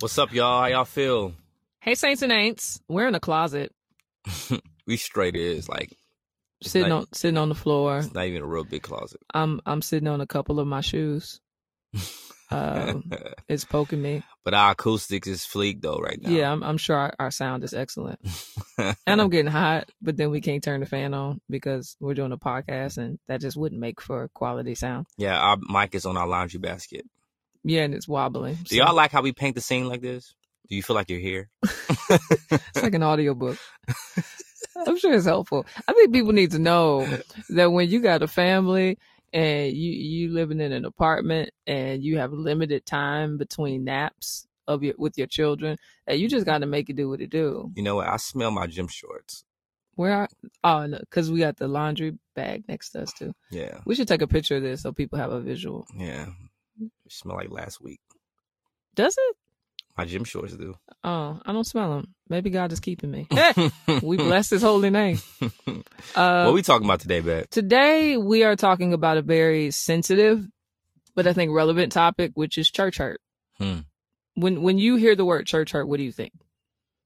What's up, y'all? How y'all feel? Hey, Saints and Aints. We're in the closet, we straight is like sitting not- on sitting on the floor. it's not even a real big closet. I'm I'm sitting on a couple of my shoes. Um, it's poking me. but our acoustics is fleek though right now. Yeah, I'm I'm sure our, our sound is excellent, and I'm getting hot. But then we can't turn the fan on because we're doing a podcast, and that just wouldn't make for quality sound. yeah, our mic is on our laundry basket. Yeah, and it's wobbling. Do y'all like how we paint the scene like this? Do you feel like you're here? It's like an audiobook. I'm sure it's helpful. I think people need to know that when you got a family and you you living in an apartment and you have limited time between naps of your with your children, that you just got to make it do what it do. You know what? I smell my gym shorts. Where I, oh no, because we got the laundry bag next to us too. Yeah, We should take a picture of this so people have a visual. yeah. It smell like last week. Does it? My gym shorts do. Oh, I don't smell them. Maybe God is keeping me. we bless His holy name. Uh, what we talking about today, babe? Today we are talking about a very sensitive, but I think relevant topic, which is church hurt. Hmm. When when you hear the word church hurt, what do you think?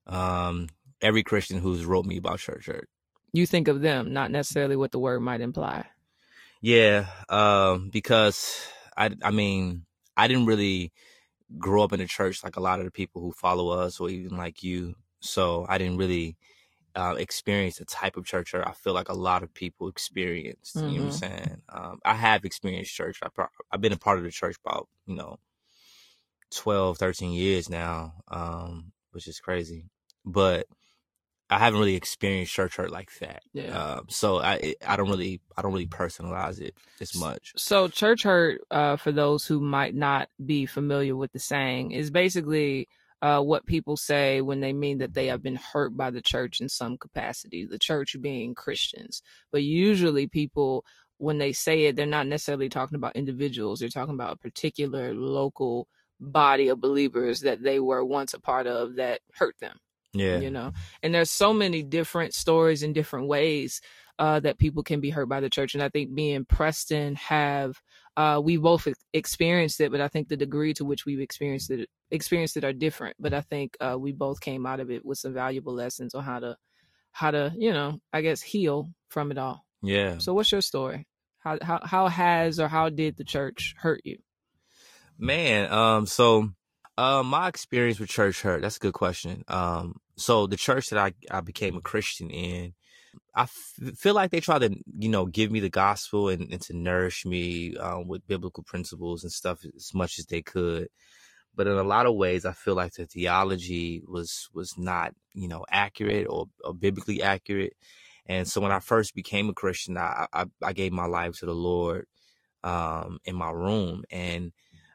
Um, every Christian who's wrote me about church hurt. You think of them, not necessarily what the word might imply. Yeah, um, because I, I mean, I didn't really grow up in a church like a lot of the people who follow us, or even like you. So I didn't really uh, experience the type of church I feel like a lot of people experienced. You know what I'm Mhm. saying? Um, I have experienced church. I pro- I've been a part of the church about you know 12, 13 years now, um, which is crazy. But I haven't really experienced church hurt like that. Yeah. Um, so I I don't really I don't really personalize it as much. So church hurt, uh, for those who might not be familiar with the saying, is basically uh, what people say when they mean that they have been hurt by the church in some capacity. The church being Christians, but usually people when they say it, they're not necessarily talking about individuals. They're talking about a particular local body of believers that they were once a part of that hurt them Yeah. you know? And there's so many different stories and different ways uh, that people can be hurt by the church. And i think me and preston have uh, we both experienced it but i think the degree to which we've experienced it experienced it are different. But i think uh, we both came out of it with some valuable lessons on how to how to you know i guess heal from it all. Yeah. so what's your story? How how, how has or how did the church hurt you? Man, um, so uh, my experience with church hurt. That's a good question. Um, so the church that I I became a Christian in, I f- feel like they try to you know give me the gospel and, and to nourish me um, with biblical principles and stuff as much as they could. But in a lot of ways, I feel like the theology was was not you know accurate or, or biblically accurate. And so when I first became a Christian, I I, I gave my life to the Lord um, in my room and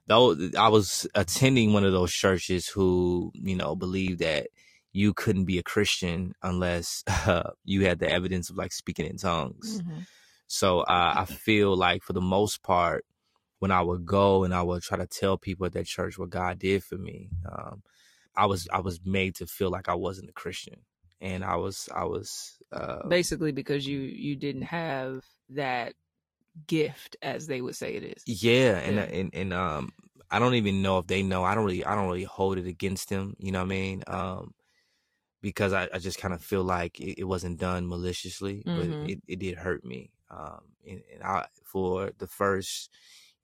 though I was attending one of those churches who, you know, believed that you couldn't be a Christian unless uh, you had the evidence of like speaking in tongues. So uh, I feel like for the most part, when I would go and I would try to tell people at that church what God did for me, um, I was I was made to feel like I wasn't a Christian, and I was I was uh, basically because you you didn't have that gift as they would say it is Yeah, and Yeah. and and um, I don't even know if they know. I don't really, I don't really hold it against them. You know what I mean? Um, because I, I just kind of feel like it, it wasn't done maliciously, Mhm. but it, it did hurt me. Um, and, and I for the first,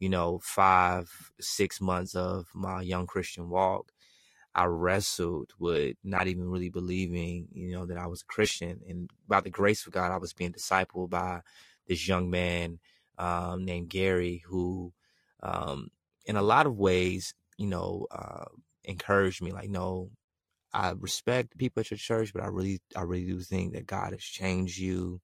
you know, five six months of my young Christian walk, I wrestled with not even really believing, you know, that I was a Christian. And by the grace of God, I was being discipled by this young man um, named Gary, who, um, in a lot of ways, you know, uh, encouraged me. Like, no, I respect people at your church, but I really, I really do think that God has changed you.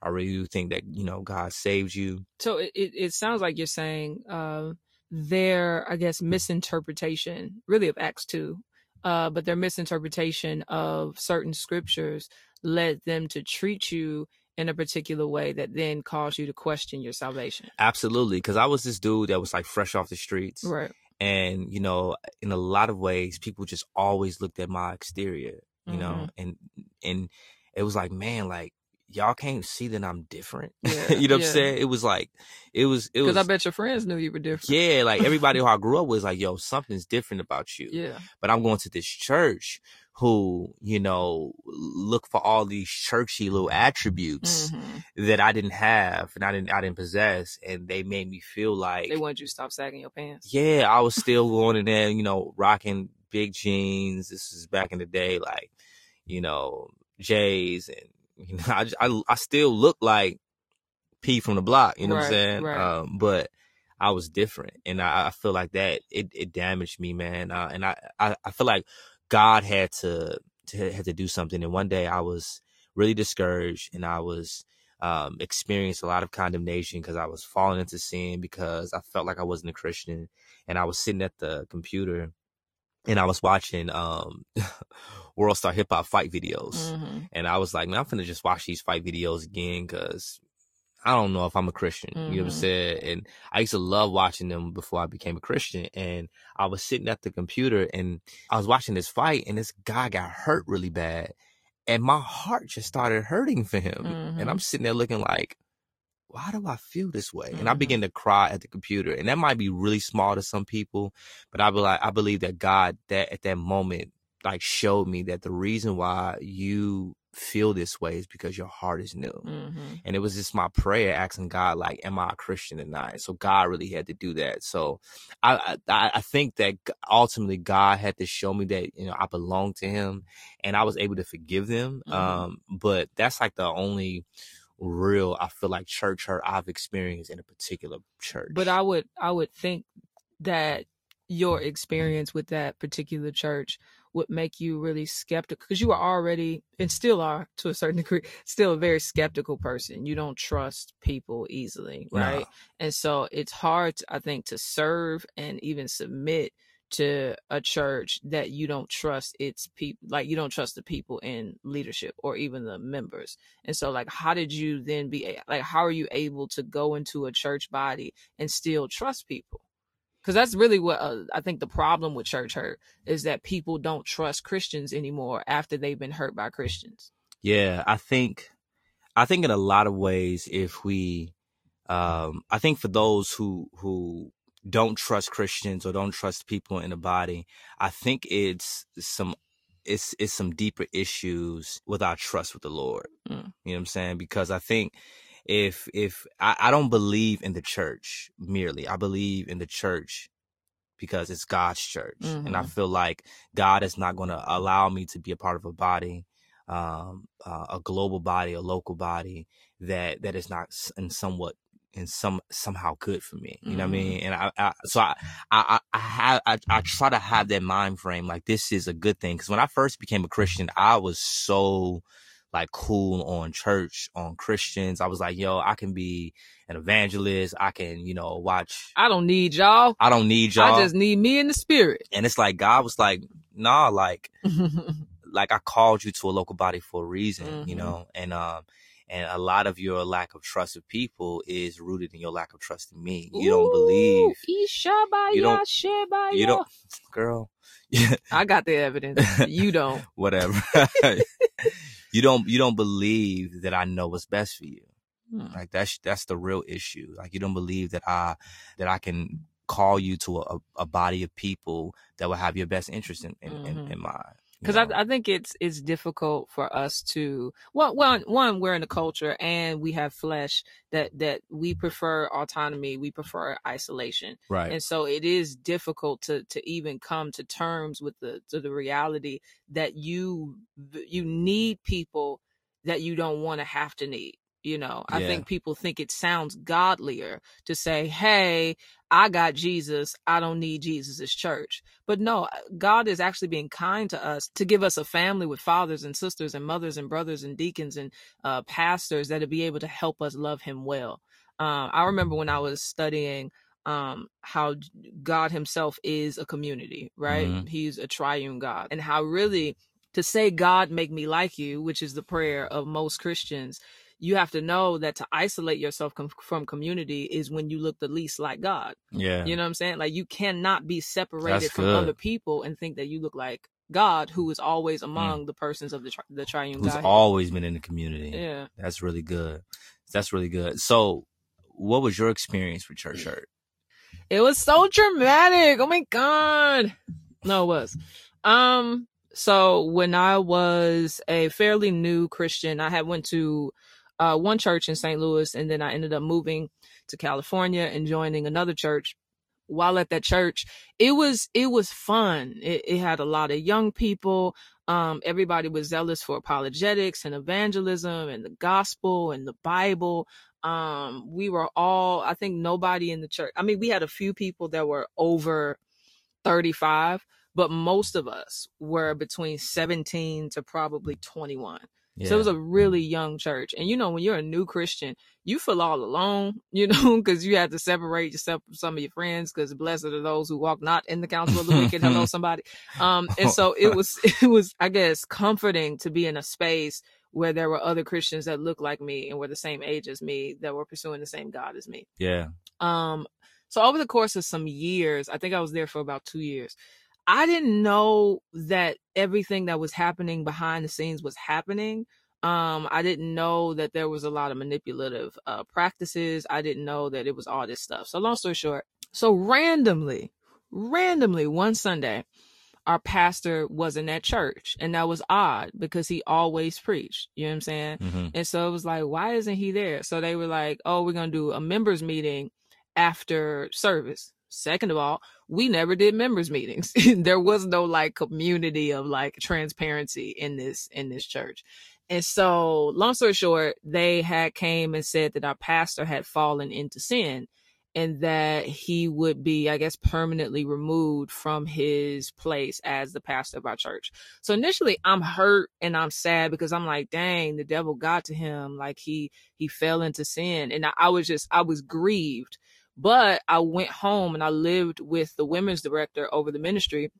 I really do think that you know God saved you. So it, it, sounds like you're saying uh, their, I guess, misinterpretation, really of Acts 2, uh, but their misinterpretation of certain scriptures led them to treat you in a particular way that then caused you to question your salvation. Absolutely, because I was this dude that was like fresh off the streets, Right. and you know, in a lot of ways, people just always looked at my exterior, you know, Mhm. and and it was like, man, like y'all can't see that I'm different. Yeah, you know what yeah. I'm saying? It was like, it was, it Because was, I bet your friends knew you were different. yeah, like everybody who I grew up with was like, yo, something's different about you. Yeah. But I'm going to this church who, you know, look for all these churchy little attributes Mhm. that I didn't have and I didn't, I didn't possess. And they made me feel like, They wanted you to stop sagging your pants. yeah, I was still going in there, you know, rocking big jeans. This is back in the day, like, you know, J's and, you know, I, j- I, I still look like P from the block, you know what I'm saying? right. Um, but I was different and I, I feel like that it, it damaged me, man. Uh, and I, I, I feel like God had to, to, had to do something. And one day I was really discouraged and I was, um, experienced a lot of condemnation because I was falling into sin because I felt like I wasn't a Christian and I was sitting at the computer and I was watching um World Star Hip Hop fight videos. Mhm. And I was like, man, I'm finna just watch these fight videos again because I don't know if I'm a Christian. You know what I'm Mhm. saying? And I used to love watching them before I became a Christian. And I was sitting at the computer and I was watching this fight and this guy got hurt really bad. And my heart just started hurting for him. Mhm. And I'm sitting there looking like, why do I feel this way? And I Mhm. began to cry at the computer. And that might be really small to some people, but I be like, I believe that God that at that moment like showed me that the reason why you feel this way is because your heart is new. Mhm. And it was just my prayer asking God, like, am I a Christian or not? So God really had to do that. So I, I, I think that ultimately God had to show me that, you know, I belong to him and I was able to forgive them. Mhm. Um, but that's like the only real, I feel like church hurt I've experienced in a particular church. But I would I would think that your mm-hmm. experience with that particular church would make you really skeptical because you are already and still are to a certain degree still a very skeptical person. You don't trust people easily, right? And so it's hard I think to serve and even submit to a church that you don't trust its people like you don't trust the people in leadership or even the members. And so like how did you then be like how are you able to go into a church body and still trust people? Because that's really what uh, i think the problem with church hurt is that people don't trust christians anymore after they've been hurt by christians. Yeah, I think I think in a lot of ways if we um I think for those who who don't trust Christians or don't trust people in the body, I think it's some it's it's some deeper issues with our trust with the Lord. Mm. You know what I'm saying? Because I think if if I, I don't believe in the church merely. I believe in the church because it's God's church. And I Mhm. feel like God is not going to allow me to be a part of a body, um, uh, a global body, a local body that, that is not in somewhat, in some, somehow good for me. You know what I Mhm. mean? And I, I so I, I, I, have, I, I try to have that mind frame. Like this is a good thing. Cause when I first became a Christian, I was so, like cool on church, on Christians. I was like, yo, I can be an evangelist. I can, you know, watch. i don't need y'all I don't need y'all. i just need me in the spirit and it's like God was like, nah, like like I called you to a local body for a reason, you Mhm. know, and um and a lot of your lack of trust of people is rooted in your lack of trust in me. You don't believe, Ooh, You don't- you don't, girl, i got the evidence you don't whatever. you don't you don't believe that I know what's best for you. Hmm. Like that's that's the real issue. Like you don't believe that I that I can call you to a, a body of people that will have your best interest in in, in, Mhm. in mind. You because know? I, I think it's it's difficult for us to well one one we're in a culture and we have flesh that that we prefer autonomy we prefer isolation right. and so it is difficult to to even come to terms with the to the reality that you you need people that you don't want to have to need you know i Yeah. think people think it sounds godlier to say hey i got jesus i don't need jesus's church. But no god is actually being kind to us to give us a family with fathers and sisters and mothers and brothers and deacons and uh, pastors that'll be able to help us love him well. Um, i remember when i was studying um how god himself is a community right? Mhm. he's a triune god. And how really to say god make me like you which is the prayer of most christians you have to know that to isolate yourself com- from community is when you look the least like god Yeah. you know what i'm saying like you cannot be separated That's from good. other people and think that you look like God who is always among mm. the persons of the tri- the triune Who's God. always been in the community. Yeah. That's really good. That's really good. So, what was your experience with church hurt? It was so dramatic. Oh my god. No, it was. Um so when I was a fairly new Christian, I had went to uh, one church in St. Louis and then I ended up moving to California and joining another church while at that church, it was it was fun. It, it had a lot of young people. Um, everybody was zealous for apologetics and evangelism and the gospel and the Bible. Um, we were all, I think, nobody in the church. I mean, we had a few people that were over 35, but most of us were between 17 to probably 21. Yeah. So it was a really young church. And you know, when you're a new Christian, you feel all alone, you know, because you have to separate yourself from some of your friends because blessed are those who walk not in the counsel of the wicked. Hello, somebody. Um, and so it was, it was, I guess, comforting to be in a space where there were other Christians that looked like me and were the same age as me that were pursuing the same God as me. Yeah. Um, so over the course of some years, I think I was there for about two years. I didn't know that everything that was happening behind the scenes was happening. Um, I didn't know that there was a lot of manipulative uh, practices. I didn't know that it was all this stuff. So long story short, so randomly, randomly one Sunday, our pastor wasn't at church and that was odd because he always preached you know what i'm saying mm-hmm. and so it was like why isn't he there so they were like oh we're gonna do a members meeting after service Second of all, we never did members meetings. there was no like community of like transparency in this in this church. And so, long story short, they had came and said that our pastor had fallen into sin and that he would be, I guess, permanently removed from his place as the pastor of our church. So initially I'm hurt and I'm sad because I'm like, dang, the devil got to him. Like he, he fell into sin. And I, I was just, I was grieved but I went home and I lived with the women's director over the ministry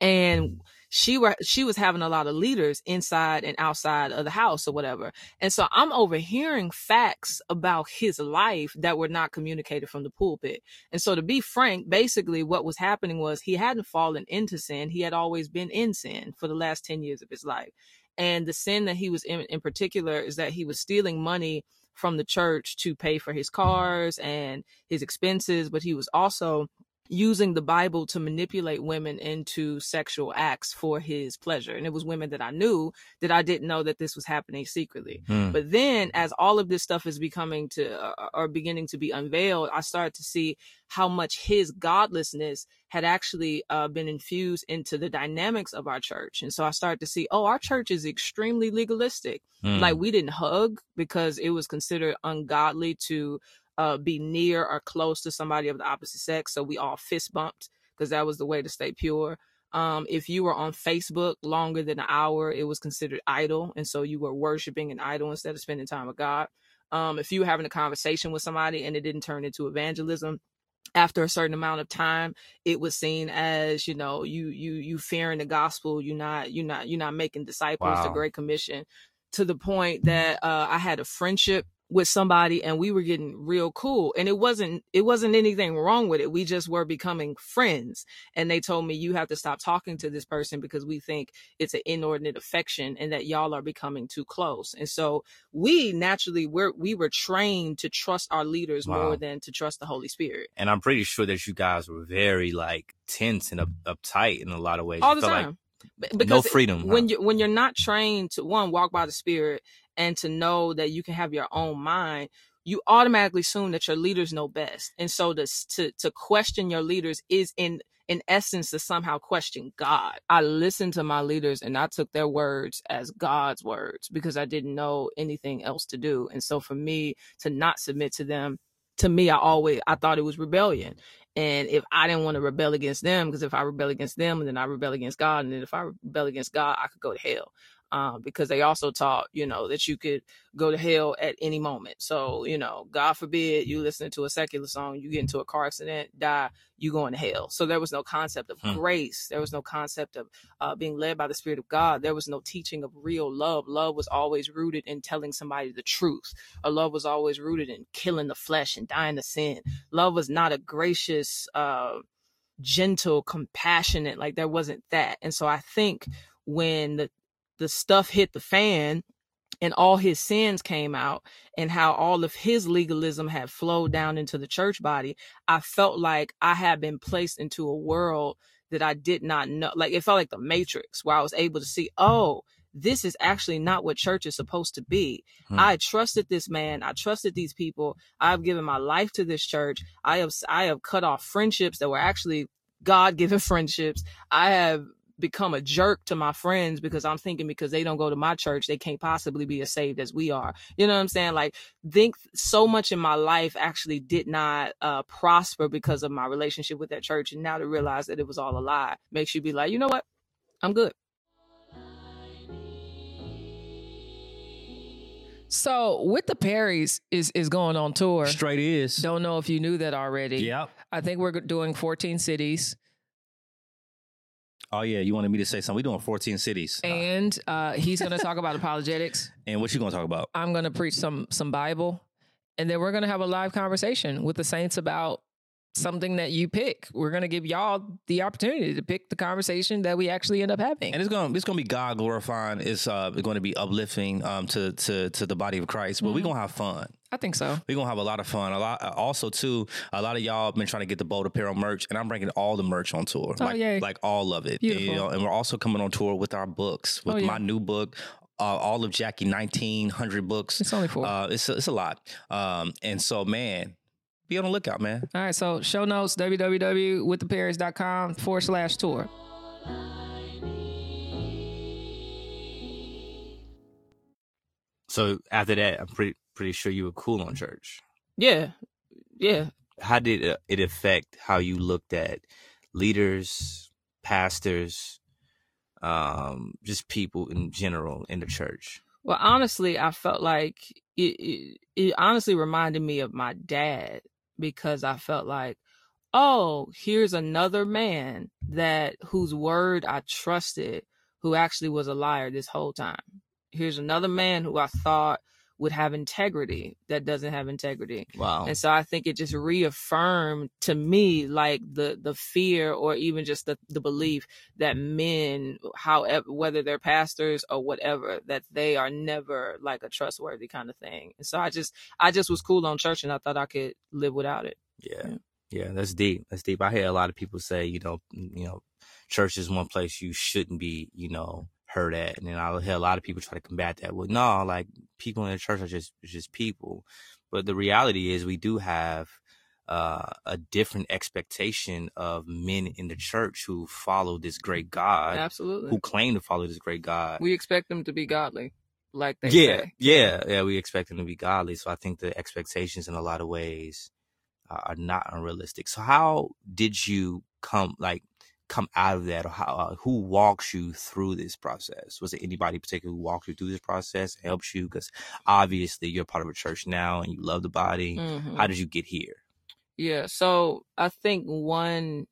and she were she was having a lot of leaders inside and outside of the house or whatever. And so I'm overhearing facts about his life that were not communicated from the pulpit. And so to be frank, basically what was happening was he hadn't fallen into sin. He had always been in sin for the last 10 years of his life. And the sin that he was in in particular is that he was stealing money from the church to pay for his cars and his expenses, but he was also using the Bible to manipulate women into sexual acts for his pleasure. And it was women that I knew that I didn't know that this was happening secretly. Hmm. But then as all of this stuff is becoming to uh, or beginning to be unveiled, I started to see how much his godlessness had actually uh, been infused into the dynamics of our church. And so I started to see, oh, our church is extremely legalistic. Hmm. Like we didn't hug because it was considered ungodly to uh, be near or close to somebody of the opposite sex. So we all fist bumped because that was the way to stay pure. Um, if you were on Facebook longer than an hour, it was considered idol. And so you were worshiping an idol instead of spending time with God. Um, if you were having a conversation with somebody and it didn't turn into evangelism, after a certain amount of time it was seen as you know you you you fearing the gospel you're not you're not you're not making disciples wow. the great commission to the point that uh, i had a friendship with somebody and we were getting real cool and it wasn't it wasn't anything wrong with it we just were becoming friends. And they told me you have to stop talking to this person because we think it's an inordinate affection and that y'all are becoming too close. And so we naturally were we were trained to trust our leaders wow. more than to trust the holy spirit. And i'm pretty sure that you guys were very like tense and up, uptight in a lot of ways. All the time like because no freedom when you when you're not trained to one walk by the spirit and to know that you can have your own mind you automatically assume that your leaders know best. And so to to, to question your leaders is in in essence to somehow question god. I listened to my leaders and i took their words as god's words because i didn't know anything else to do. And so for me to not submit to them to me i always i thought it was rebellion and if I didn't want to rebel against them, because if I rebel against them, and then I rebel against God, and then if I rebel against God, I could go to hell um, because they also taught, you know, that you could go to hell at any moment. So, you know, God forbid you listen to a secular song, you get into a car accident, die, you going to hell. So there was no concept of hmm. grace. There was no concept of uh, being led by the Spirit of God. There was no teaching of real love. Love was always rooted in telling somebody the truth. A love was always rooted in killing the flesh and dying to sin. Love was not a gracious, uh, gentle, compassionate. Like there wasn't that. And so I think when the the stuff hit the fan and all his sins came out and how all of his legalism had flowed down into the church body, I felt like I had been placed into a world that I did not know. Like it felt like the matrix where I was able to see, oh, this is actually not what church is supposed to be. Hmm. I trusted this man. I trusted these people. I've given my life to this church. I have I have cut off friendships that were actually God given friendships. I have become a jerk to my friends because I'm thinking because they don't go to my church, they can't possibly be as saved as we are. You know what I'm saying? Like, think so much in my life actually did not uh, prosper because of my relationship with that church. And now to realize that it was all a lie makes you be like, you know what? I'm good. So with the Perrys is is going on tour. Straight is. Don't know if you knew that already. Yep. I think we're doing 14 cities. Oh yeah, you wanted me to say something. We're doing 14 cities. And uh, he's gonna talk about apologetics. And what you gonna talk about? I'm gonna preach some some Bible. And then we're gonna have a live conversation with the saints about something that you pick. We're gonna give y'all the opportunity to pick the conversation that we actually end up having. And it's gonna it's gonna be God glorifying. It's uh going to be uplifting um to to to the body of Christ. But mm-hmm. we're gonna have fun. I think so. We're gonna have a lot of fun. A lot also too. A lot of y'all have been trying to get the bold apparel merch, and I'm bringing all the merch on tour. Oh like, yay. like all of it. Beautiful. You know, and we're also coming on tour with our books, with oh, yeah. my new book, uh, all of Jackie 1900 books. It's only four. Uh, it's, a, it's a lot. Um, and so, man, be on the lookout, man. All right. So show notes, www.withtheperrys.com forward slash tour. So after that, I'm pretty pretty sure you were cool on church. Yeah, yeah. How did it affect how you looked at leaders, pastors, um, just people in general in the church? Well, honestly, I felt like it, it, it honestly reminded me of my dad because I felt like, oh, here's another man that whose word I trusted, who actually was a liar this whole time. Here's another man who I thought would have integrity that doesn't have integrity. Wow. And so I think it just reaffirmed to me like the the fear or even just the, the belief that men, however whether they're pastors or whatever, that they are never like a trustworthy kind of thing. And so I just I just was cool on church and I thought I could live without it. Yeah. Yeah, yeah that's deep. That's deep. I hear a lot of people say, you know, you know, church is one place you shouldn't be, you know, heard at. And then I'll hear a lot of people try to combat that. Well, no, like people in the church are just just people. But the reality is we do have uh, a different expectation of men in the church who follow this great God. Absolutely. Who claim to follow this great God. We expect them to be godly. Like they yeah, say. Yeah, yeah, we expect them to be godly. So I think the expectations in a lot of ways are not unrealistic. So how did you come like come out of that or how, uh, who walks you through this process? Was it anybody particular who walked you through this process helps you? Because obviously you're part of a church now and you love the body. Mm-hmm. how did you get here? Yeah so i think one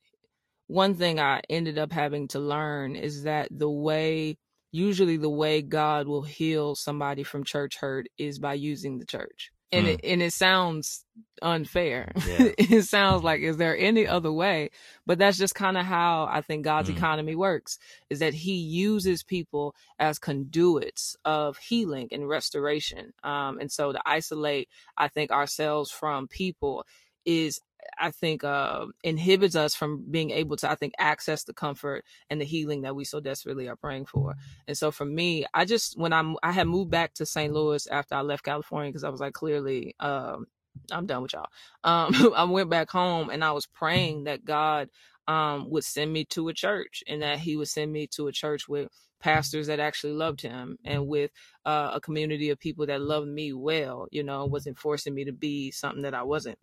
one thing i ended up having to learn is that the way usually the way god will heal somebody from church hurt is by using the church and mm. it and it sounds unfair. Yeah. it sounds like is there any other way? But that's just kind of how I think God's mm. economy works is that he uses people as conduits of healing and restoration. Um, and so to isolate I think ourselves from people is I think uh, inhibits us from being able to, I think, access the comfort and the healing that we so desperately are praying for. And so for me, I just when I'm I had moved back to St. Louis after I left California because I was like, clearly, um, I'm done with y'all. Um, I went back home and I was praying that God um, would send me to a church and that He would send me to a church with pastors that actually loved him and with uh, a community of people that loved me well, you know, wasn't forcing me to be something that I wasn't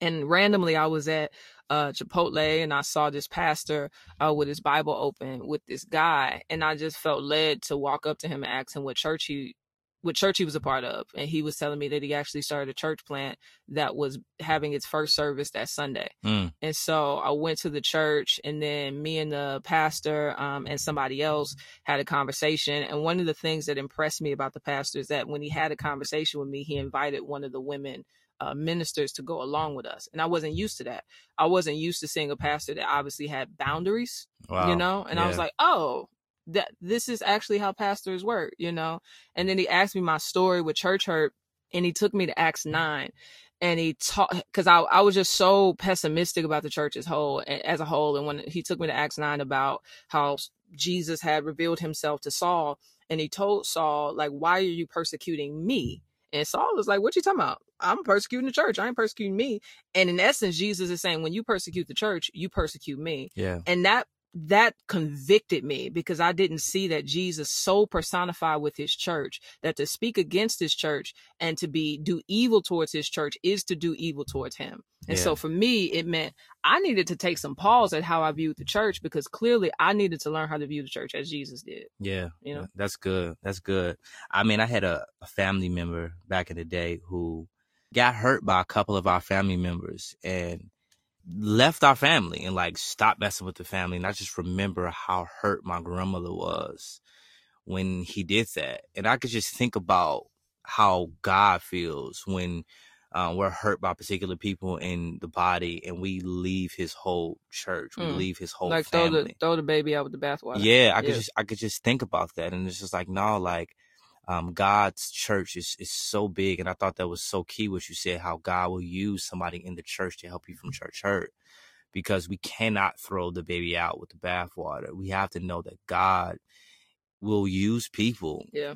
and randomly I was at uh, Chipotle and I saw this pastor uh, with his Bible open with this guy, and I just felt led to walk up to him and ask him what church he what church he was a part of. And he was telling me that he actually started a church plant that was having its first service that sunday. Mm. and so i went to the church and then me and the pastor um, and somebody else had a conversation. And one of the things that impressed me about the pastor is that when he had a conversation with me he invited one of the women uh, ministers to go along with us. And I wasn't used to that. I wasn't used to seeing a pastor that obviously had boundaries, wow. you know? And yeah. I was like, oh, that this is actually how pastors work, you know? And then he asked me my story with church hurt and he took me to Acts 9 and he taught because I, I was just so pessimistic about the church as whole as a whole and when he took me to acts 9 about how jesus had revealed himself to saul and he told saul like why are you persecuting me and saul was like what you talking about i'm persecuting the church i ain't persecuting me and in essence jesus is saying when you persecute the church you persecute me yeah and that that convicted me because I didn't see that Jesus so personified with his church that to speak against his church and to be do evil towards his church is to do evil towards him. And yeah. so for me, it meant I needed to take some pause at how I viewed the church because clearly I needed to learn how to view the church as Jesus did. Yeah. You know, that's good. That's good. I mean, I had a, a family member back in the day who got hurt by a couple of our family members and left our family and like stopped messing with the family. And I just remember how hurt my grandmother was when he did that. And I could just think about how God feels when uh, we're hurt by particular people in the body and we leave his whole church. We mm. leave his whole like family. Throw the, throw the baby out with the bathwater. Yeah, I could just I could just think about that. And it's just like, no, like um, God's church is, is so big. And I thought that was so key what you said, how God will use somebody in the church to help you from church hurt. Because we cannot throw the baby out with the bathwater. We have to know that God will use people yeah.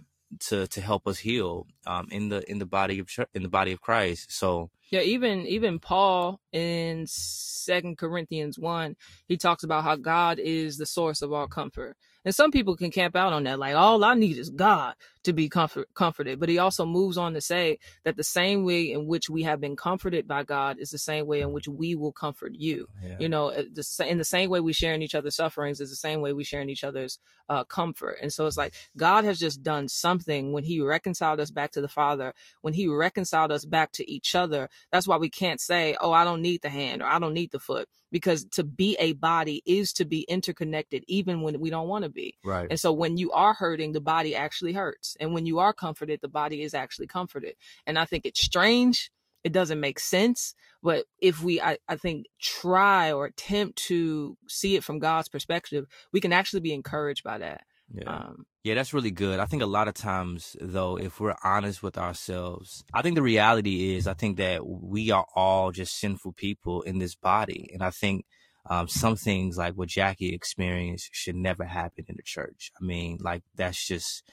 to to help us heal um, in the in the body of in the body of Christ. So yeah, even even Paul in Second Corinthians one, he talks about how God is the source of all comfort. And some people can camp out on that, like all I need is God to be comfort, comforted. But he also moves on to say that the same way in which we have been comforted by God is the same way in which we will comfort you. Yeah. You know, uh, in the same way we share in each other's sufferings is the same way we share in each other's uh, comfort. And so it's like God has just done something when He reconciled us back to the Father, when He reconciled us back to each other. That's why we can't say, "Oh, I don't need the hand" or "I don't need the foot," because to be a body is to be interconnected, even when we don't want to be. Right. And so when you are hurting, the body actually hurts, and when you are comforted, the body is actually comforted. And I think it's strange. It doesn't make sense, but if we, I, I think, try or attempt to see it from God's perspective, we can actually be encouraged by that. Yeah. Um, yeah, that's really good. I think a lot of times, though, if we're honest with ourselves, I think the reality is, I think that we are all just sinful people in this body. And I think um, some things like what Jackie experienced should never happen in the church. I mean, like, that's just,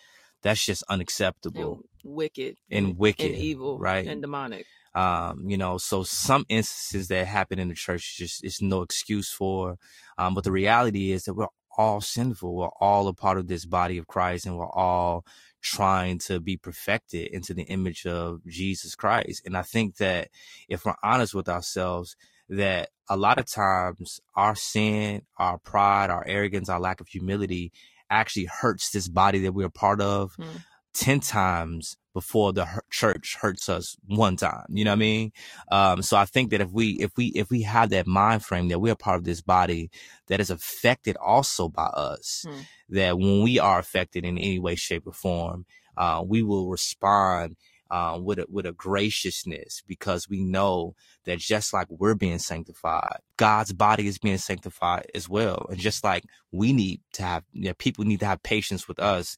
that's just unacceptable. And wicked. And wicked. And evil. Right. And demonic. Um, you know, so some instances that happen in the church just is no excuse for. Um, but the reality is that we're all sinful. We're all a part of this body of Christ and we're all trying to be perfected into the image of Jesus Christ. And I think that if we're honest with ourselves, that a lot of times our sin, our pride, our arrogance, our lack of humility actually hurts this body that we're part of. Mm 10 times before the church hurts us one time. You know what I mean? Um, so I think that if we, if we, if we have that mind frame that we're part of this body that is affected also by us, hmm. that when we are affected in any way, shape or form, uh, we will respond uh, with a, with a graciousness because we know that just like we're being sanctified, God's body is being sanctified as well. And just like we need to have, you know, people need to have patience with us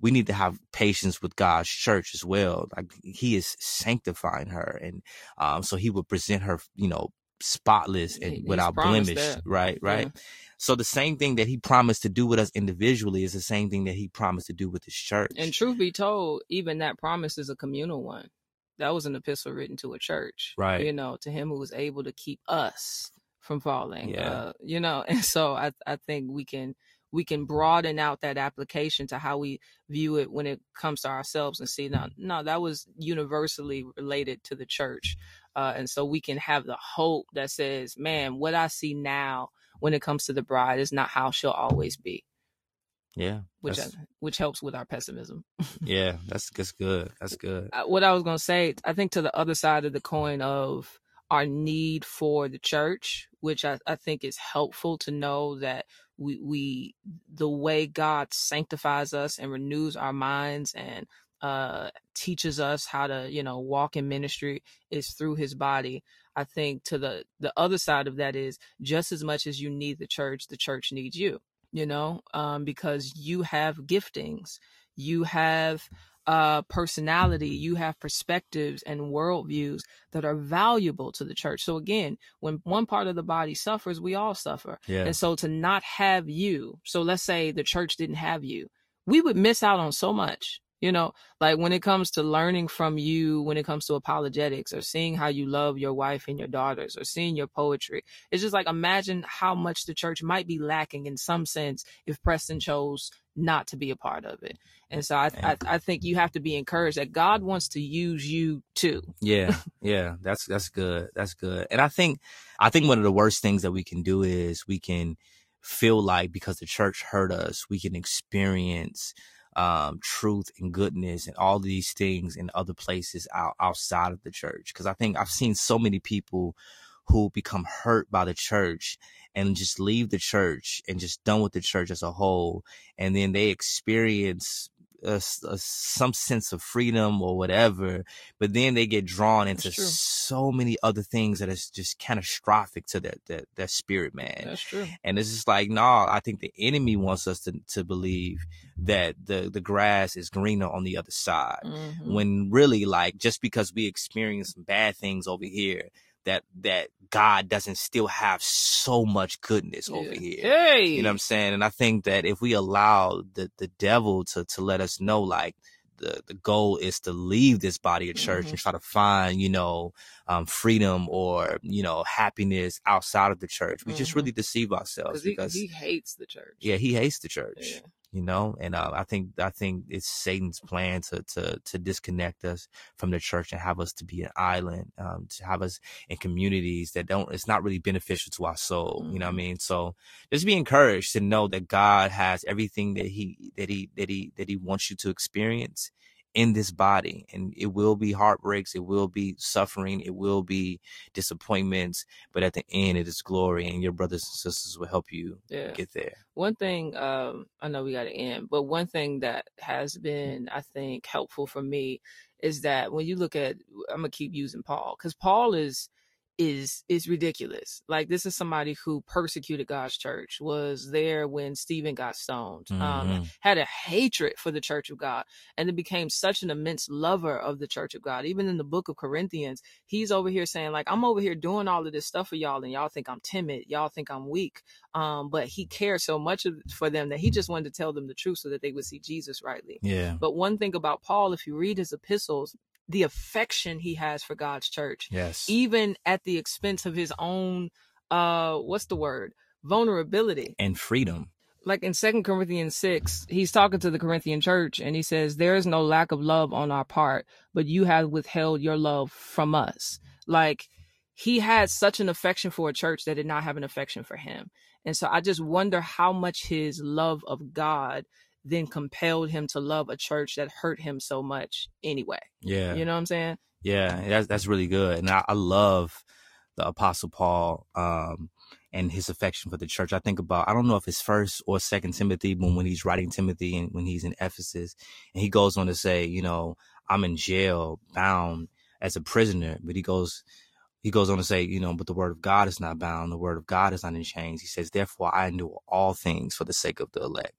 we need to have patience with God's church as well. Like he is sanctifying her, and um, so he would present her, you know, spotless and He's without blemish. That. Right, right. Yeah. So the same thing that he promised to do with us individually is the same thing that he promised to do with his church. And truth be told, even that promise is a communal one. That was an epistle written to a church, right? You know, to him who was able to keep us from falling. Yeah. Uh, you know, and so I I think we can we can broaden out that application to how we view it when it comes to ourselves and see no no that was universally related to the church uh, and so we can have the hope that says man what i see now when it comes to the bride is not how she'll always be. Yeah which which helps with our pessimism. Yeah that's that's good that's good. Uh, what i was going to say i think to the other side of the coin of our need for the church which I, I think is helpful to know that we we the way God sanctifies us and renews our minds and uh, teaches us how to, you know, walk in ministry is through his body. I think to the the other side of that is just as much as you need the church, the church needs you. You know, um, because you have giftings, you have uh, personality, you have perspectives and worldviews that are valuable to the church. So again, when one part of the body suffers, we all suffer. Yeah. And so to not have you, so let's say the church didn't have you, we would miss out on so much. You know, like when it comes to learning from you, when it comes to apologetics or seeing how you love your wife and your daughters or seeing your poetry, it's just like imagine how much the church might be lacking in some sense if Preston chose not to be a part of it. And so I, I, I think you have to be encouraged that God wants to use you too. Yeah, yeah, that's that's good. That's good. And I think I think one of the worst things that we can do is we can feel like because the church hurt us, we can experience um, truth and goodness and all these things in other places out, outside of the church. Because I think I've seen so many people who become hurt by the church and just leave the church and just done with the church as a whole, and then they experience a, a, some sense of freedom or whatever, but then they get drawn into so many other things that is just catastrophic to that that that spirit, man. That's true. And it's just like, no, nah, I think the enemy wants us to to believe that the the grass is greener on the other side, mm-hmm. when really, like, just because we experience bad things over here that that God doesn't still have so much goodness yeah. over here. Hey. You know what I'm saying? And I think that if we allow the the devil to to let us know like the, the goal is to leave this body of church mm-hmm. and try to find, you know, um, freedom or, you know, happiness outside of the church. We mm-hmm. just really deceive ourselves because he, he, hates the church. Yeah, he hates the church. Yeah you know and uh, i think i think it's satan's plan to to to disconnect us from the church and have us to be an island um, to have us in communities that don't it's not really beneficial to our soul mm-hmm. you know what i mm-hmm. mean so just be encouraged to know that god has everything that he that he that he that he wants you to experience in this body and it will be heartbreaks it will be suffering it will be disappointments but at the end it is glory and your brothers and sisters will help you yeah. get there one thing um i know we got to end but one thing that has been i think helpful for me is that when you look at i'm gonna keep using paul because paul is is is ridiculous. Like this is somebody who persecuted God's church, was there when Stephen got stoned, um, mm-hmm. um, had a hatred for the church of God, and then became such an immense lover of the church of God. Even in the book of Corinthians, he's over here saying like, "I'm over here doing all of this stuff for y'all, and y'all think I'm timid, y'all think I'm weak." Um, but he cared so much for them that he just wanted to tell them the truth so that they would see Jesus rightly. Yeah. But one thing about Paul, if you read his epistles, the affection he has for God's church. Yes. Even at the expense of his own uh what's the word? Vulnerability. And freedom. Like in Second Corinthians 6, he's talking to the Corinthian church and he says, There is no lack of love on our part, but you have withheld your love from us. Like he had such an affection for a church that did not have an affection for him. And so I just wonder how much his love of God then compelled him to love a church that hurt him so much anyway. Yeah. You know what I'm saying? Yeah, that's that's really good. And I, I love the apostle Paul um, and his affection for the church. I think about I don't know if it's first or second Timothy when when he's writing Timothy and when he's in Ephesus and he goes on to say, you know, I'm in jail, bound as a prisoner, but he goes he goes on to say, you know, but the word of God is not bound, the word of God is not in chains. He says, therefore I endure all things for the sake of the elect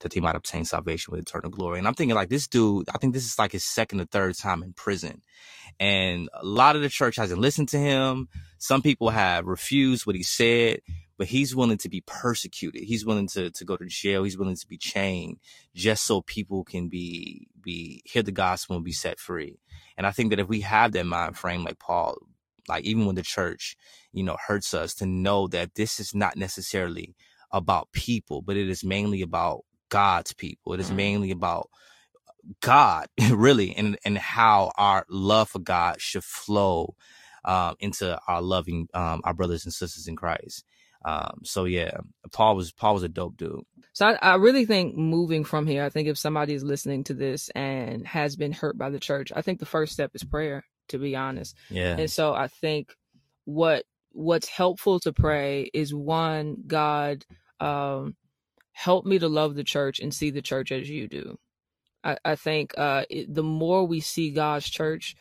that he might obtain salvation with eternal glory. And I'm thinking like this dude, I think this is like his second or third time in prison. And a lot of the church hasn't listened to him. Some people have refused what he said, but he's willing to be persecuted. He's willing to, to go to jail. He's willing to be chained just so people can be, be, hear the gospel and be set free. And I think that if we have that mind frame, like Paul, like even when the church, you know, hurts us to know that this is not necessarily about people, but it is mainly about God's people. It is mm-hmm. mainly about God, really, and and how our love for God should flow um, into our loving um, our brothers and sisters in Christ. Um, so yeah, Paul was Paul was a dope dude. So I, I, really think moving from here, I think if somebody is listening to this and has been hurt by the church, I think the first step is prayer. To be honest, yeah. And so I think what what's helpful to pray is one God um, help me to love the church and see the church as you do. I, I think uh, it, the more we see God's church,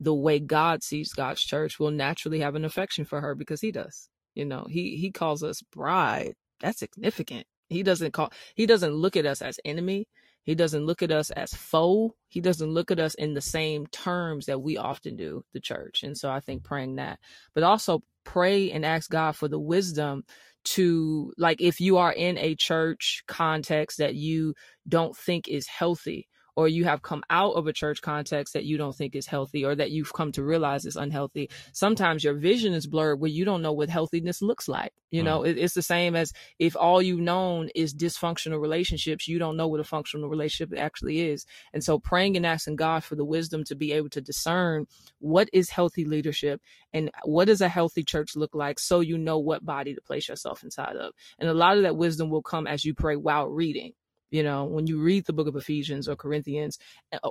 the way God sees God's church, we'll naturally have an affection for her because He does. You know, He He calls us bride. That's significant. He doesn't call. He doesn't look at us as enemy. He doesn't look at us as foe. He doesn't look at us in the same terms that we often do, the church. And so I think praying that, but also pray and ask God for the wisdom to like if you are in a church context that you don't think is healthy or you have come out of a church context that you don't think is healthy or that you've come to realize is unhealthy sometimes your vision is blurred where you don't know what healthiness looks like you mm. know it, it's the same as if all you've known is dysfunctional relationships you don't know what a functional relationship actually is. And so praying and asking god for the wisdom to be able to discern what is healthy leadership and what does a healthy church look like so you know what body to place yourself inside of. And a lot of that wisdom will come as you pray while reading you know, when you read the book of Ephesians or Corinthians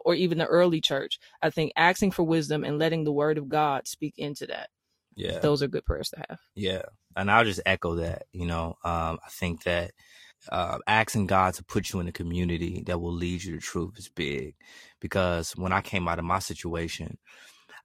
or even the early church, I think asking for wisdom and letting the word of God speak into that. Yeah. Those are good prayers to have. Yeah. And I'll just echo that, you know, um, I think that uh, asking God to put you in a community that will lead you to truth is big because when I came out of my situation,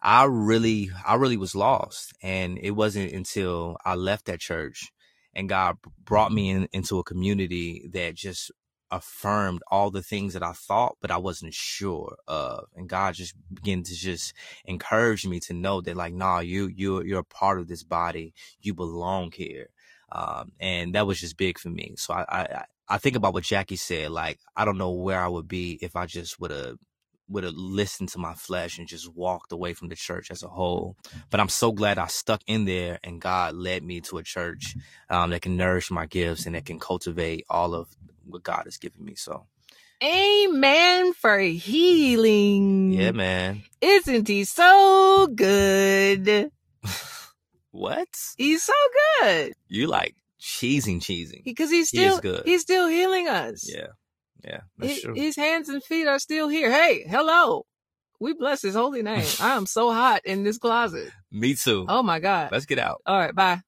I really, I really was lost. And it wasn't until I left that church and God brought me in, into a community that just affirmed all the things that I thought, but I wasn't sure of. And God just began to just encourage me to know that like, nah, you, you, you're a part of this body. You belong here. Um, and that was just big for me. So I, I, I think about what Jackie said. Like, I don't know where I would be if I just would have would have listened to my flesh and just walked away from the church as a whole. But I'm so glad I stuck in there and God led me to a church um, that can nourish my gifts and that can cultivate all of what God has given me. So, Amen for healing. Yeah, man. Isn't he so good? what? He's so good. You like cheesing, cheesing. Because he's still he good. He's still healing us. Yeah. Yeah. His, his hands and feet are still here. Hey, hello. We bless his holy name. I am so hot in this closet. Me too. Oh my God. Let's get out. All right. Bye.